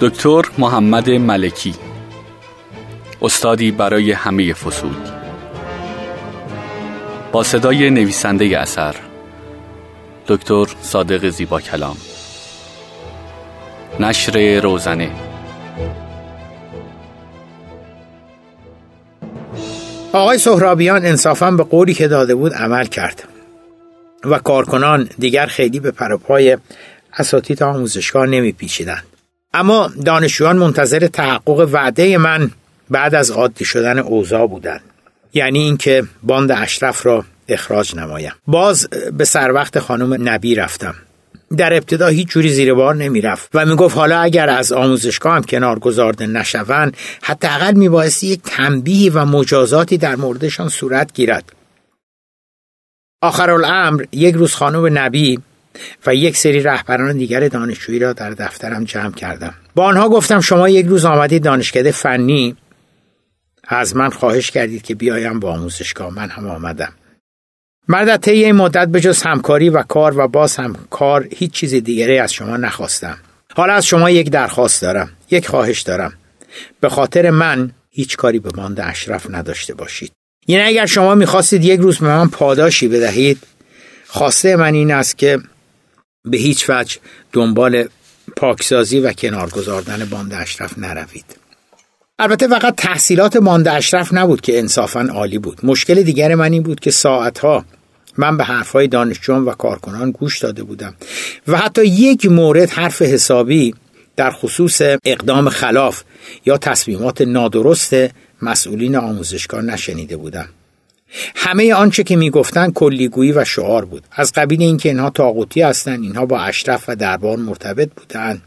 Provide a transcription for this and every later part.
دکتر محمد ملکی. استادی برای همه فصول با صدای نویسنده اثر دکتر صادق زیبا کلام. نشر روزنه. آقای سهرابیان انصافا به قولی که داده بود عمل کرد. و کارکنان دیگر خیلی به پروپای اساتید آموزشگاه نمی پیچیدند. اما دانشجویان منتظر تحقق وعده من بعد از عادی شدن اوضاع بودند. یعنی اینکه باند اشرف را اخراج نمایم. باز به سر وقت خانم نبی رفتم. در ابتدا هیچ جوری زیر بار نمی رفت و می گفت حالا اگر از آموزشگاه هم کنار گذارده نشوند حداقل می بایستی یک تنبیهی و مجازاتی در موردشان صورت گیرد. آخر الامر یک روز خانم نبی و یک سری رهبران دیگر دانشجویی را در دفترم جمع کردم. با آنها گفتم شما یک روز آمدید دانشکده فنی. از من خواهش کردید که بیایم با آموزشگاه. من هم آمدم. من در طی این مدت به جز همکاری و کار و باز هم کار هیچ چیز دیگری از شما نخواستم. حالا از شما یک درخواست دارم. یک خواهش دارم. به خاطر من هیچ کاری به مانده اشرف نداشته باشید. یعنی اگر شما می‌خواستید یک روز به من پاداشی بدهید خواسته من این است که به هیچ وجه دنبال پاکسازی و کنار گذاردن باند اشرف نروید. البته فقط تحصیلات مانده اشرف نبود که انصافا عالی بود. مشکل دیگر من این بود که ساعتها من به حرفهای دانشجویان و کارکنان گوش داده بودم و حتی یک مورد حرف حسابی در خصوص اقدام خلاف یا تصمیمات نادرست مسئولین آموزشگاه نشنیده بودم. همه آنچه که می‌گفتند کلیگویی و شعار بود. از قبیل اینکه اینها تاقوتی هستند اینها با اشرف و دربار مرتبط بودند.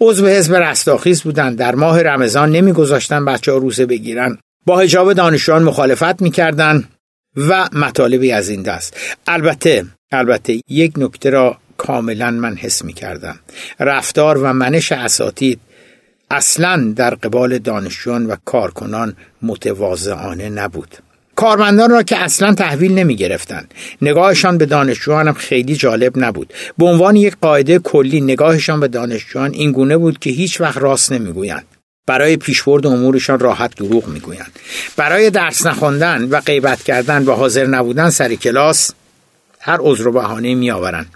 عضو حزب رستاخیز بودند. در ماه رمضان نمیگذاشتن بچه ها روزه بگیرن با حجاب دانشجویان مخالفت می‌کردند و مطالبی از این دست. البته البته یک نکته را کاملا من حس می کردم رفتار و منش اساتید اصلا در قبال دانشجویان و کارکنان متواضعانه نبود. کارمندان را که اصلا تحویل نمی گرفتن. نگاهشان به دانشجویان هم خیلی جالب نبود. به عنوان یک قاعده کلی نگاهشان به دانشجویان این گونه بود که هیچ وقت راست نمی‌گویند. برای پیشبرد امورشان راحت دروغ می‌گویند. برای درس نخواندن و غیبت کردن و حاضر نبودن سر کلاس هر عذر و بهانه میآورند.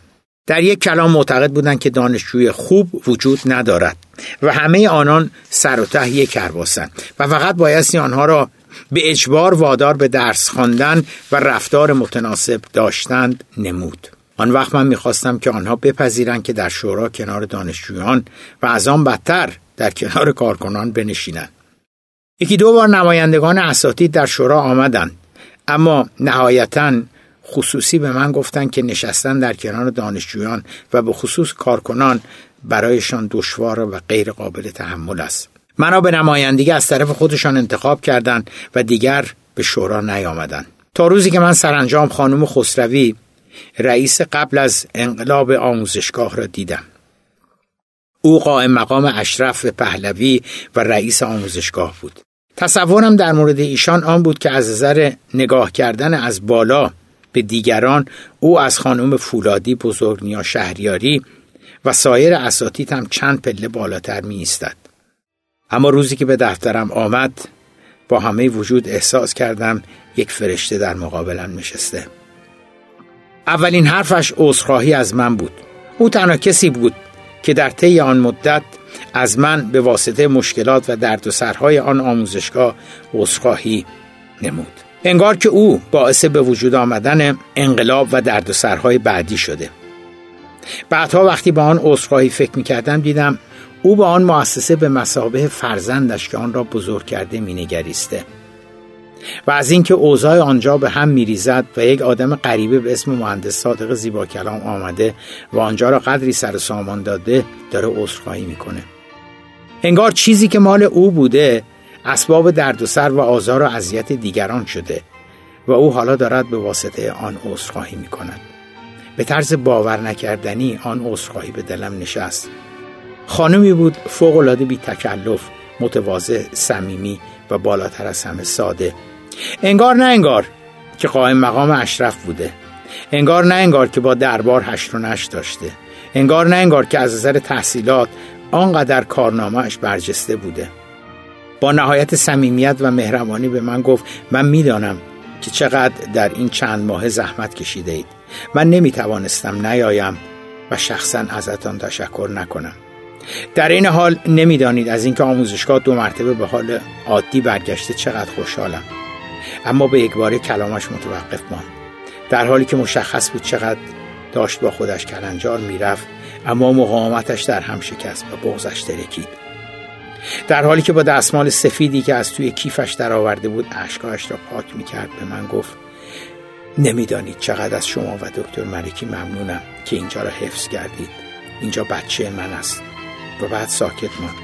در یک کلام معتقد بودند که دانشجوی خوب وجود ندارد و همه آنان سر و ته یک کرباسند و فقط بایستی آنها را به اجبار وادار به درس خواندن و رفتار متناسب داشتند نمود. آن وقت من می‌خواستم که آنها بپذیرند که در شورا کنار دانشجویان و از آن بدتر در کنار کارکنان بنشینند. یکی دو بار نمایندگان اساتید در شورا آمدند اما نهایتا خصوصی به من گفتند که نشستن در کنار دانشجویان و به خصوص کارکنان برایشان دشوار و غیر قابل تحمل است. مرا به نمایندگی از طرف خودشان انتخاب کردند و دیگر به شورا نیامدند تا روزی که من سرانجام خانم خسروی رئیس قبل از انقلاب آموزشگاه را دیدم. او قائم مقام اشرف پهلوی و رئیس آموزشگاه بود. تصورم در مورد ایشان آن بود که از نظر نگاه کردن از بالا به دیگران او از خانم فولادی بزرگنیا شهریاری و سایر اساتید هم چند پله بالاتر می ایستد. اما روزی که به دفترم آمد با همه وجود احساس کردم یک فرشته در مقابلم نشسته. اولین حرفش عذرخواهی از من بود. او تنها کسی بود که در طی آن مدت از من به واسطه مشکلات و دردسرهای آن آموزشگاه عذرخواهی نمود. انگار که او باعث به وجود آمدن انقلاب و دردسرهای بعدی شده. بعدها وقتی به آن عذرخواهی فکر می‌کردم دیدم او به آن مؤسسه به مسابه فرزندش که آن را بزرگ کرده مینگریسته و از اینکه اوضاع آنجا به هم میریزد و یک آدم غریبه به اسم مهندس صادق زیبا کلام آمده و آنجا را قدری سر سامان داده داره عذرخواهی می‌کنه. انگار چیزی که مال او بوده اسباب دردسر و آزار و اذیت دیگران شده و او حالا دارد به واسطه آن عذرخواهی می‌کند. به طرز باور نکردنی آن عذرخواهی به دلم نشست. خانمی بود فوقالعاده بی تکلف متواضع صمیمی و بالاتر از همه ساده. انگار نه انگار که قائم مقام اشرف بوده. انگار نه انگار که با دربار هشت و نشت داشته. انگار نه انگار که از نظر تحصیلات آنقدر کارنامهش برجسته بوده. با نهایت صمیمیت و مهربانی به من گفت من می‌دانم که چقدر در این چند ماه زحمت کشیده اید. من نمی توانستم نیایم و شخصا ازتان تشکر نکنم. در این حال نمی‌دانید از اینکه آموزشگاه دو مرتبه به حال عادی برگشته چقدر خوشحالم. اما به یک باره کلامش متوقف ماند. در حالی که مشخص بود چقدر داشت با خودش کلنجار می‌رفت اما مقاومتش در هم شکست و بغزش ترکید در حالی که با دستمال سفیدی که از توی کیفش درآورده بود اشکهایش را پاک می‌کرد به من گفت نمی‌دانید چقدر از شما و دکتر ملکی ممنونم که اینجا را حفظ کردید. اینجا بچه من است. و بعد ساکت ماند.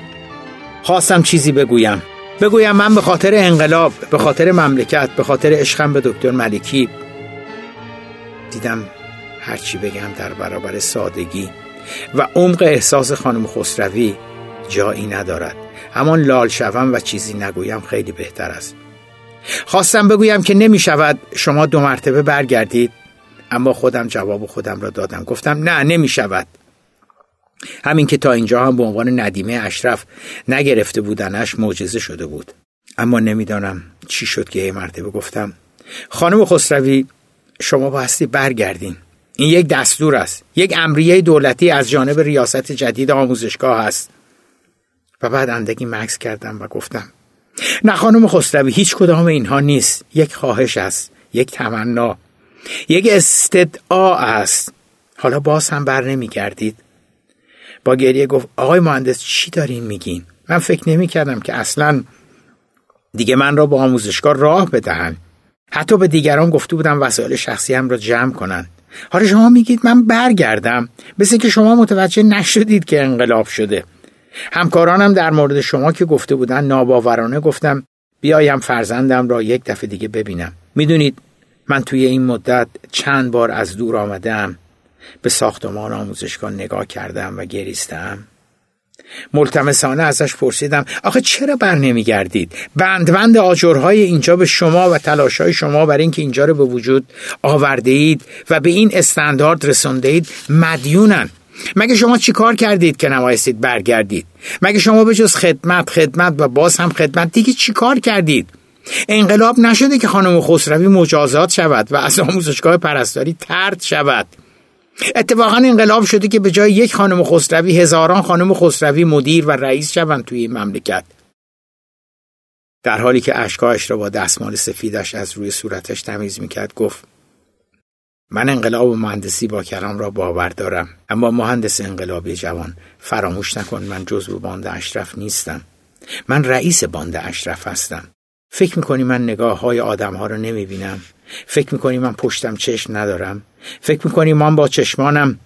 خواستم چیزی بگویم. بگویم من به خاطر انقلاب به خاطر مملکت به خاطر عشقم به دکتر ملکی دیدم هرچی بگم در برابر سادگی و عمق احساس خانم خسروی جایی ندارد. همان لال شوم و چیزی نگویم خیلی بهتر است. خواستم بگویم که نمی شود شما دو مرتبه برگردید. اما خودم جواب خودم را دادم. گفتم نه نمی شود همین که تا اینجا هم به عنوان ندیمه اشرف نگرفته بودنش معجزه شده بود. اما نمی‌دانم چی شد که یه مرتبه گفتم. خانم خسروی شما بایستی برگردین. این یک دستور است. یک امریه دولتی از جانب ریاست جدید آموزشگاه است. و بعد اندگی مکس کردم و گفتم نه خانم خسروی هیچ کدام اینها نیست. یک خواهش است. یک تمنا. یک استدعا است. حالا باز هم بر نمی گردید گریه گفت آقای مهندس چی دارین میگین؟ من فکر نمی کردم که اصلا دیگه من را با آموزشگاه راه بدهن حتی به دیگران گفته بودم وسایل شخصی هم را جمع کنن حالا شما میگید من برگردم. مثل که شما متوجه نشدید که انقلاب شده. همکارانم در مورد شما که گفته بودن ناباورانه گفتم بیایم فرزندم را یک دفعه دیگه ببینم. می‌دونید من توی این مدت چند بار از دور آمدم. به ساختمان آموزشگاه نگاه کردم و گریستم. ملتمسانه ازش پرسیدم آخه چرا بر نمیگردید؟ بندبند آجرهای اینجا به شما و تلاشهای شما برای اینکه اینجا رو به وجود آورده اید و به این استاندارد رسونده اید مدیونن. مگه شما چی کار کردید که نمایستید برگردید؟ مگه شما به جز خدمت خدمت و باز هم خدمت دیگه چی کار کردید؟ انقلاب نشده که خانم خسروی مجازات شود و از آموزشگاه پرستاری ترد شود. اتفاقا انقلاب شده که به جای یک خانم خسروی هزاران خانم خسروی مدیر و رئیس شوند توی این مملکت. در حالی که اشکایش را با دستمال سفیدش از روی صورتش تمیز می‌کرد گفت من انقلاب و مهندسی با کلام را باور دارم اما مهندس انقلابی جوان فراموش نکن من جزو باند اشرف نیستم. من رئیس باند اشرف هستم. فکر می‌کنی من نگاه های آدم ها رو نمی بینم فکر می‌کنی من پشتم چشم ندارم؟ فکر می‌کنی من با چشمانم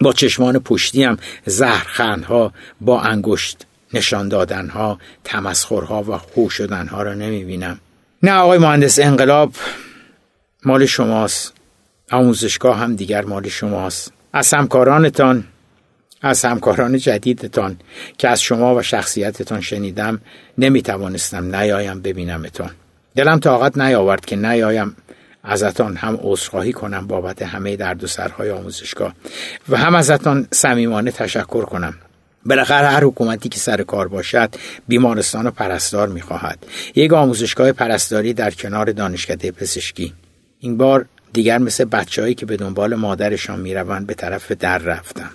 با چشمان پشتیم زهرخندها با انگشت نشان دادنها تمسخرها و خو شدنها را نمی بینم نه آقای مهندس انقلاب مال شماست. آموزشگاه هم دیگر مال شماست. از همکارانتان از همکاران جدیدتان که از شما و شخصیتتان شنیدم نمی توانستم نیایم ببینمتان. دلم طاقت نیاورد که نیایم ازتان هم عذرخواهی کنم بابت همه درد و سرهای آموزشگاه و هم ازتان صمیمانه تشکر کنم. بالاخره هر حکومتی که سر کار باشد بیمارستان و پرستار می‌خواهد. یک آموزشگاه پرستاری در کنار دانشکده پزشکی. این بار دیگر مثل بچههایی که به دنبال مادرشان می‌روند به طرف در رفتم.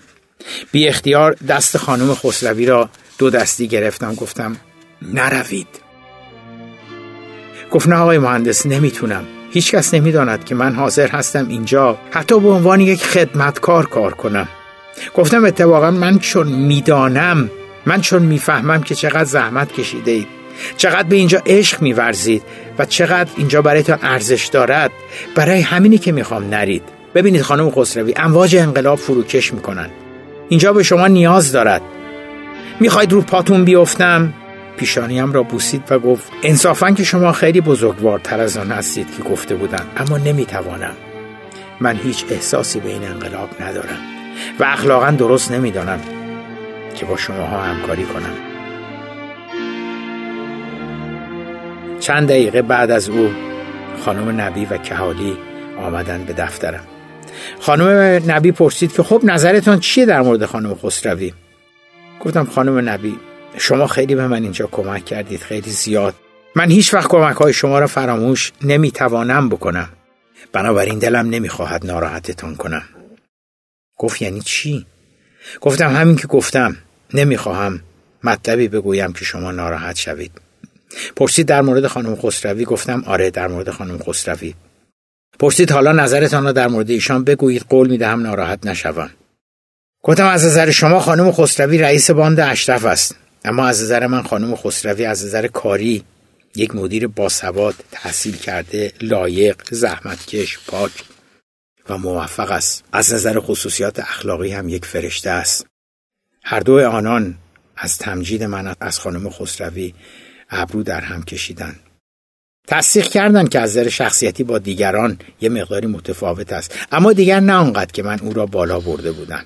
بی اختیار دست خانم خسروی را دو دستی گرفتم گفتم نروید. گفت نه آقای مهندس نمی‌تونم. هیچکس نمی‌داند که من حاضر هستم اینجا حتی به عنوان یک خدمتکار کار کنم. گفتم اتفاقا من چون می‌دانم من چون می‌فهمم که چقدر زحمت کشیده اید چقدر به اینجا عشق میورزید و چقدر اینجا برایتان ارزش دارد برای همینی که می‌خوام نرید. ببینید خانم خسروی امواج انقلاب فروکش می‌کنن. اینجا به شما نیاز دارد. می‌خواید رو پاتون بیفتم؟ پیشانیم را بوسید و گفت انصافا که شما خیلی بزرگوارتر از آن هستید که گفته بودن اما نمی‌توانم. من هیچ احساسی به این انقلاب ندارم و اخلاقا درست نمی‌دانم که با شماها همکاری کنم. چند دقیقه بعد از او خانم نبی و کهالی آمدن به دفترم. خانم نبی پرسید که خب نظرتان چیه در مورد خانم خسروی؟ گفتم خانم نبی شما خیلی به من اینجا کمک کردید خیلی زیاد. من هیچ وقت کمک های شما را فراموش نمی‌توانم بکنم. بنابراین دلم نمی‌خواهد ناراحتتان کنم. گفت یعنی چی؟ گفتم همین که گفتم. نمی‌خواهم مطلبی بگویم که شما ناراحت شوید. پرسید در مورد خانم خسروی گفتم آره در مورد خانم خسروی. پرسید حالا نظرتان را در مورد ایشان بگویید قول می‌دهم ناراحت نشوم. گفتم از نظر شما خانم خسروی رئیس باند اشرف است. اما از نظر من خانم خسروی از نظر کاری یک مدیر باسواد تحصیل کرده لایق زحمتکش پاک و موفق است. از نظر خصوصیات اخلاقی هم یک فرشته است. هر دو آنان از تمجید من از خانم خسروی ابرو در هم کشیدن تصدیق کردن که از نظر شخصیتی با دیگران یه مقداری متفاوت است. اما دیگر نه آنقدر که من او را بالا برده بودم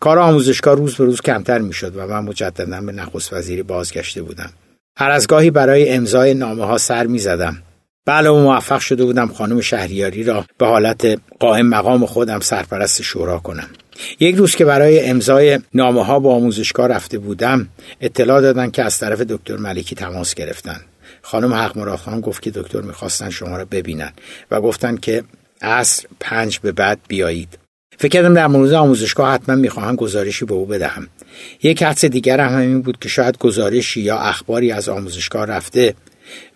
کار آموزشگاه روز به روز کمتر می‌شد و من مجددا به نخست وزیری بازگشته بودم هر از گاهی برای امضای نامه ها سر می زدم. بله و موفق شده بودم خانم شهریاری را به حالت قائم مقام خودم سرپرست شورا کنم. یک روز که برای امضای نامه ها با آموزشگاه رفته بودم اطلاع دادن که از طرف دکتر ملکی تماس گرفتن. خانم حق مراد خان گفت که دکتر می‌خواستن شما را ببینن و گفتن که عصر پنج به بعد بیایید. فکر کردم در مورد آموزشگاه حتما می‌خواهم گزارشی به او بدهم. یک حدس دیگر هم همین بود که شاید گزارشی یا اخباری از آموزشگاه رفته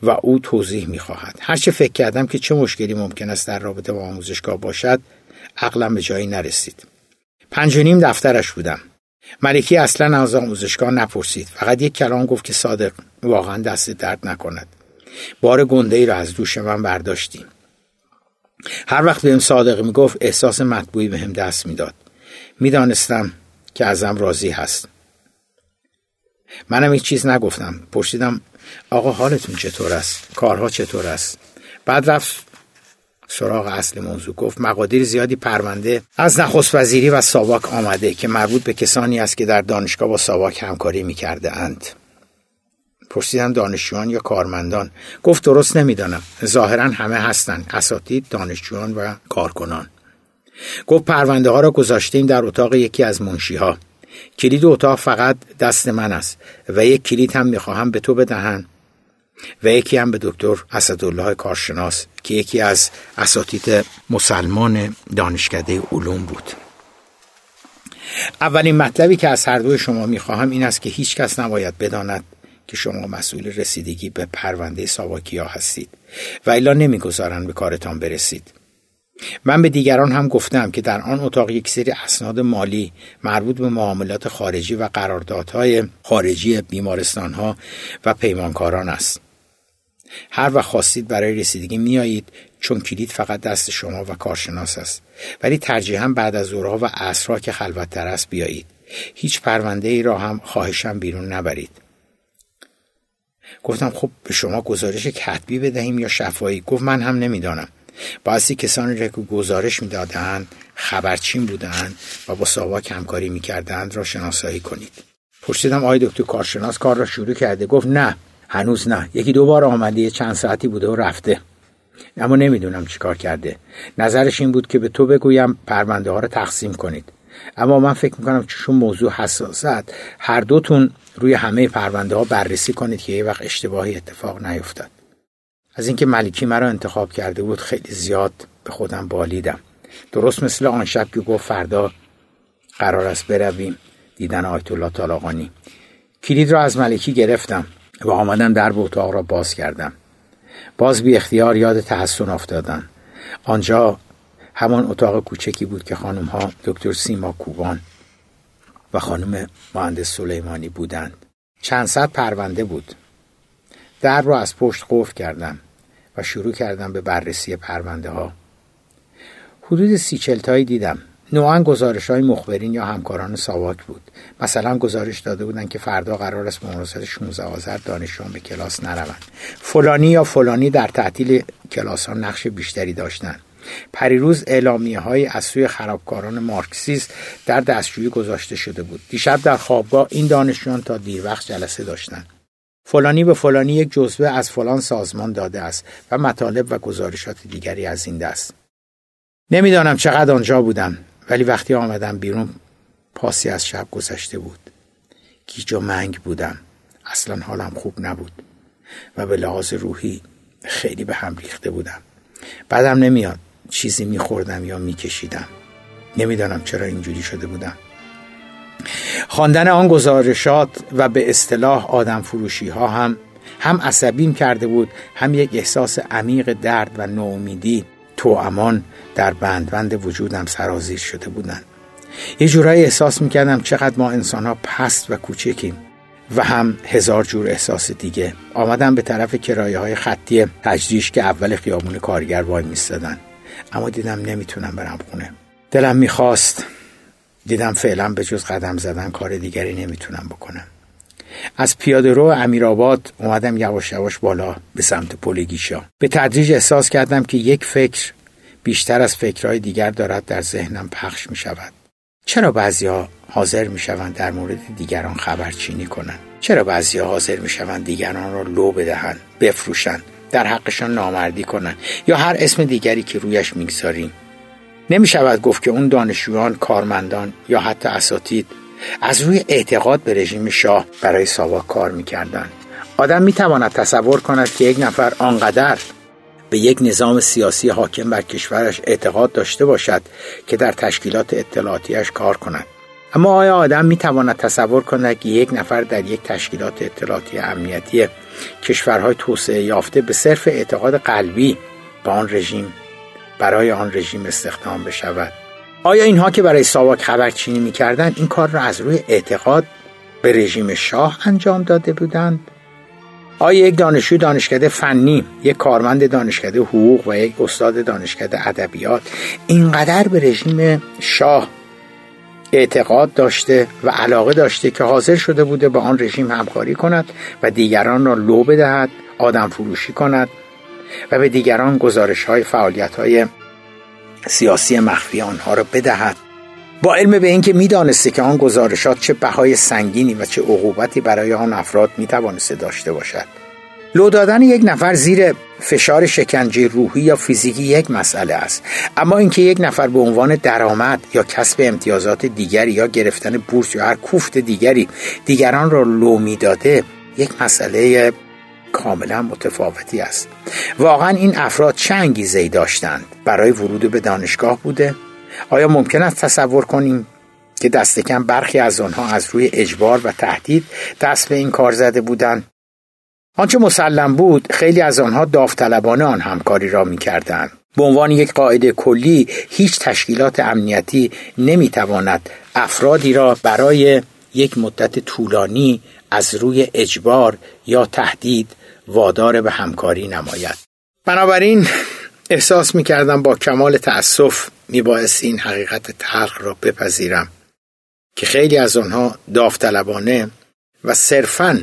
و او توضیح می‌خواهد. هرچه فکر کردم که چه مشکلی ممکن است در رابطه با آموزشگاه باشد عقلم به جایی نرسید. پنج و نیم دفترش بودم. ملکی اصلا از آموزشگاه نپرسید. فقط یک کلام گفت که صادق واقعا دست درد نکند. بار گنده ای را از دوش من برداشتیم. هر وقت بهم صادق می‌گفت احساس مطبوعی به هم دست می‌داد. می‌دانستم که ازم راضی هست. منم هیچ چیز نگفتم. پرسیدم آقا حالتون چطور است؟ کارها چطور است؟ بعد رفت سراغ اصل موضوع. گفت مقادیر زیادی پرونده از نخست وزیری و ساواک آمده که مربوط به کسانی است که در دانشگاه با ساواک همکاری می‌کرده اند پرسیدم دانشجویان یا کارمندان. گفت درست نمی‌دانم. ظاهرا همه هستند اساتید دانشجویان و کارکنان. گفت پرونده ها را گذاشتیم در اتاق یکی از منشی ها کلید اتاق فقط دست من است و یک کلید هم می‌خواهم به تو بدهند و یکی هم به دکتر اسدالله کارشناس که یکی از اساتید مسلمان دانشکده علوم بود. اولین مطلبی که از هر دوی شما می‌خواهم این است که هیچ کس نباید بداند که شما مسئول رسیدگی به پرونده ساواکیا هستید و الا نمی‌گذارند به کارتان برسید. من به دیگران هم گفتم که در آن اتاق یک سری اسناد مالی مربوط به معاملات خارجی و قراردادهای خارجی بیمارستانها و پیمانکاران است. هر وقت خواستید برای رسیدگی میایید چون کلید فقط دست شما و کارشناس است. ولی ترجیحا بعد از ظهرها و عصرها که خلوتتر است بیایید. هیچ پرونده ای را هم خواهشم بیرون نبرید. گفتم خب به شما گزارش کتبی بدهیم یا شفایی گفت من هم نمی‌دانم. بعضی کسانی را که گزارش می‌دادند خبرچین بودند و با ساواک همکاری می‌کردند را شناسایی کنید. پرسیدم آقای دکتر کارشناس کار را شروع کرده؟ گفت نه هنوز نه. یکی دو بار آمده چند ساعتی بوده و رفته. اما نمی‌دونم چیکار کرده. نظرش این بود که به تو بگویم پرونده ها را تقسیم کنید. اما من فکر می‌کنم چون موضوع حساست هر دوتون روی همه پرونده ها بررسی کنید که یه وقت اشتباهی اتفاق نیفتد از اینکه ملکی مرا انتخاب کرده بود خیلی زیاد به خودم بالیدم. درست مثل آن شب که گفت فردا قرار است برویم دیدن آیت الله طالاقانی کلید را از ملکی گرفتم و آمدم در اتاق را باز کردم. باز بی اختیار یاد تحسن افتادن. آنجا همان اتاق کوچکی بود که خانم ها دکتر سیما کوبان و خانم مهندس سلیمانی بودند. چند صد پرونده بود. در را از پشت قفل کردم و شروع کردم به بررسی پرونده ها حدود سی چلتایی دیدم. نوعا گزارش های مخبرین یا همکاران ساواک بود. مثلا گزارش داده بودند که فردا قرار است مناسبت 16 آذر دانشجویان به کلاس نروند. فلانی یا فلانی در تعطیل کلاس ها نقش بیشتری داشتند. پریروز اعلامیه های از سوی خرابکاران مارکسیست در دستشویی گذاشته شده بود. دیشب در خوابگاه این دانشجویان تا دیر وقت جلسه داشتند. فلانی به فلانی یک جزوه از فلان سازمان داده است و مطالب و گزارشات دیگری از این دست. نمی‌دانم چقدر آنجا بودم ولی وقتی آمدم بیرون پاسی از شب گذشته بود. گیج و منگ بودم. اصلا حالم خوب نبود و به لحاظ روحی خیلی به هم ریخته بودم. بعدم نمیاد. چیزی میخوردم یا میکشیدم. نمی‌دانم چرا اینجوری شده بودم. خواندن آن گزارشات و به اصطلاح آدم فروشی ها هم هم عصبیم کرده بود هم یک احساس عمیق درد و نومیدی. تو امان در بندبند وجودم سرازیر شده بودند. یه جورایی احساس می‌کردم چقدر ما انسان ها پست و کوچکیم و هم هزار جور احساس دیگه. آمدم به طرف کرایه های خطی تجریش که اول خیابون کارگر وای میستدن اما دیدم نمی‌تونم برم خونه. دلم می‌خواست. دیدم فعلا به جز قدم زدن کار دیگری نمی‌تونم بکنم. از پیاده رو امیرآباد اومدم یواش یواش بالا به سمت پل گیشا. به تدریج احساس کردم که یک فکر بیشتر از فکرهای دیگر دارد در ذهنم پخش می شود چرا بعضیا حاضر می شوند در مورد دیگران خبرچینی کنند؟ چرا بعضیا حاضر می شوند دیگران را لو بدهند بفروشند؟ در حقشان نامردی کنند یا هر اسم دیگری که رویش می‌گذاریم. نمی شود گفت که اون دانشجویان کارمندان یا حتی اساتید از روی اعتقاد به رژیم شاه برای ساواک کار می‌کردند آدم می‌تواند تصور کند که یک نفر آنقدر به یک نظام سیاسی حاکم بر کشورش اعتقاد داشته باشد که در تشکیلات اطلاعاتیش کار کند. اما آیا آدم می‌تواند تصور کند که یک نفر در یک تشکیلات اطلاعاتی امنیتی کشورهای توسعه یافته به صرف اعتقاد قلبی به آن رژیم برای آن رژیم استخدام بشود. آیا اینها که برای ساواک خبرچینی می‌کردند این کار را از روی اعتقاد به رژیم شاه انجام داده بودند؟ آیا یک دانشجو دانشکده فنی یک کارمند دانشکده حقوق و یک استاد دانشکده ادبیات اینقدر به رژیم شاه اعتقاد داشته و علاقه داشته که حاضر شده بوده با آن رژیم همکاری کند و دیگران را لو بدهد آدم فروشی کند و به دیگران گزارش های فعالیت های سیاسی مخفی آنها را بدهد. با علم به اینکه می‌دانسته که آن گزارشات چه بهای سنگینی و چه عقوبتی برای آن افراد می‌توانسته داشته باشد. لو دادن یک نفر زیر فشار شکنجه روحی یا فیزیکی یک مسئله است. اما اینکه یک نفر به عنوان درآمد یا کسب امتیازات دیگری یا گرفتن بورس یا هر کوفت دیگری دیگران را لو می‌داده یک مسئله کاملا متفاوتی است. واقعا این افراد چه انگیزه داشتند؟ برای ورود به دانشگاه بوده؟ آیا ممکن است تصور کنیم که دست کم برخی از آنها از روی اجبار و تهدید دست به این کار زده بودند؟ آنچه مسلم بود خیلی از آنها داوطلبانه آن همکاری را می‌کردند. به عنوان یک قاعده کلی هیچ تشکیلات امنیتی نمی‌تواند افرادی را برای یک مدت طولانی از روی اجبار یا تهدید وادار به همکاری نماید. بنابراین احساس می کردم با کمال تأسف می این حقیقت تلخ را بپذیرم که خیلی از آنها داوطلبانه و صرفاً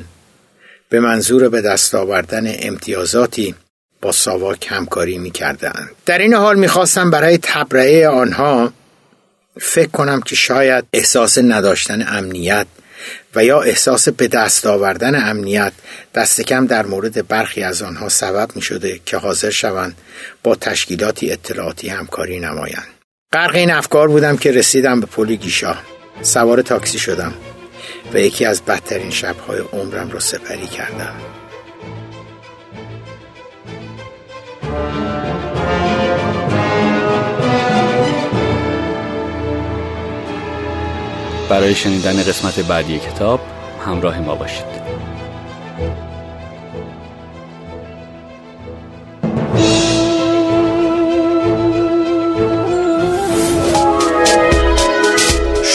به منظور به دست آوردن امتیازاتی با ساواک همکاری می کردن. در این حال می‌خواستم برای تبرئه آنها فکر کنم که شاید احساس نداشتن امنیت و یا احساس به دست آوردن امنیت دست کم در مورد برخی از آنها سبب می شده که حاضر شوند با تشکیلاتی اطلاعاتی همکاری نمایند. غرق این افکار بودم که رسیدم به پل گیشا سوار تاکسی شدم و یکی از بدترین شبهای عمرم را سپری کردم. برای شنیدن قسمت بعدی کتاب همراه ما باشید.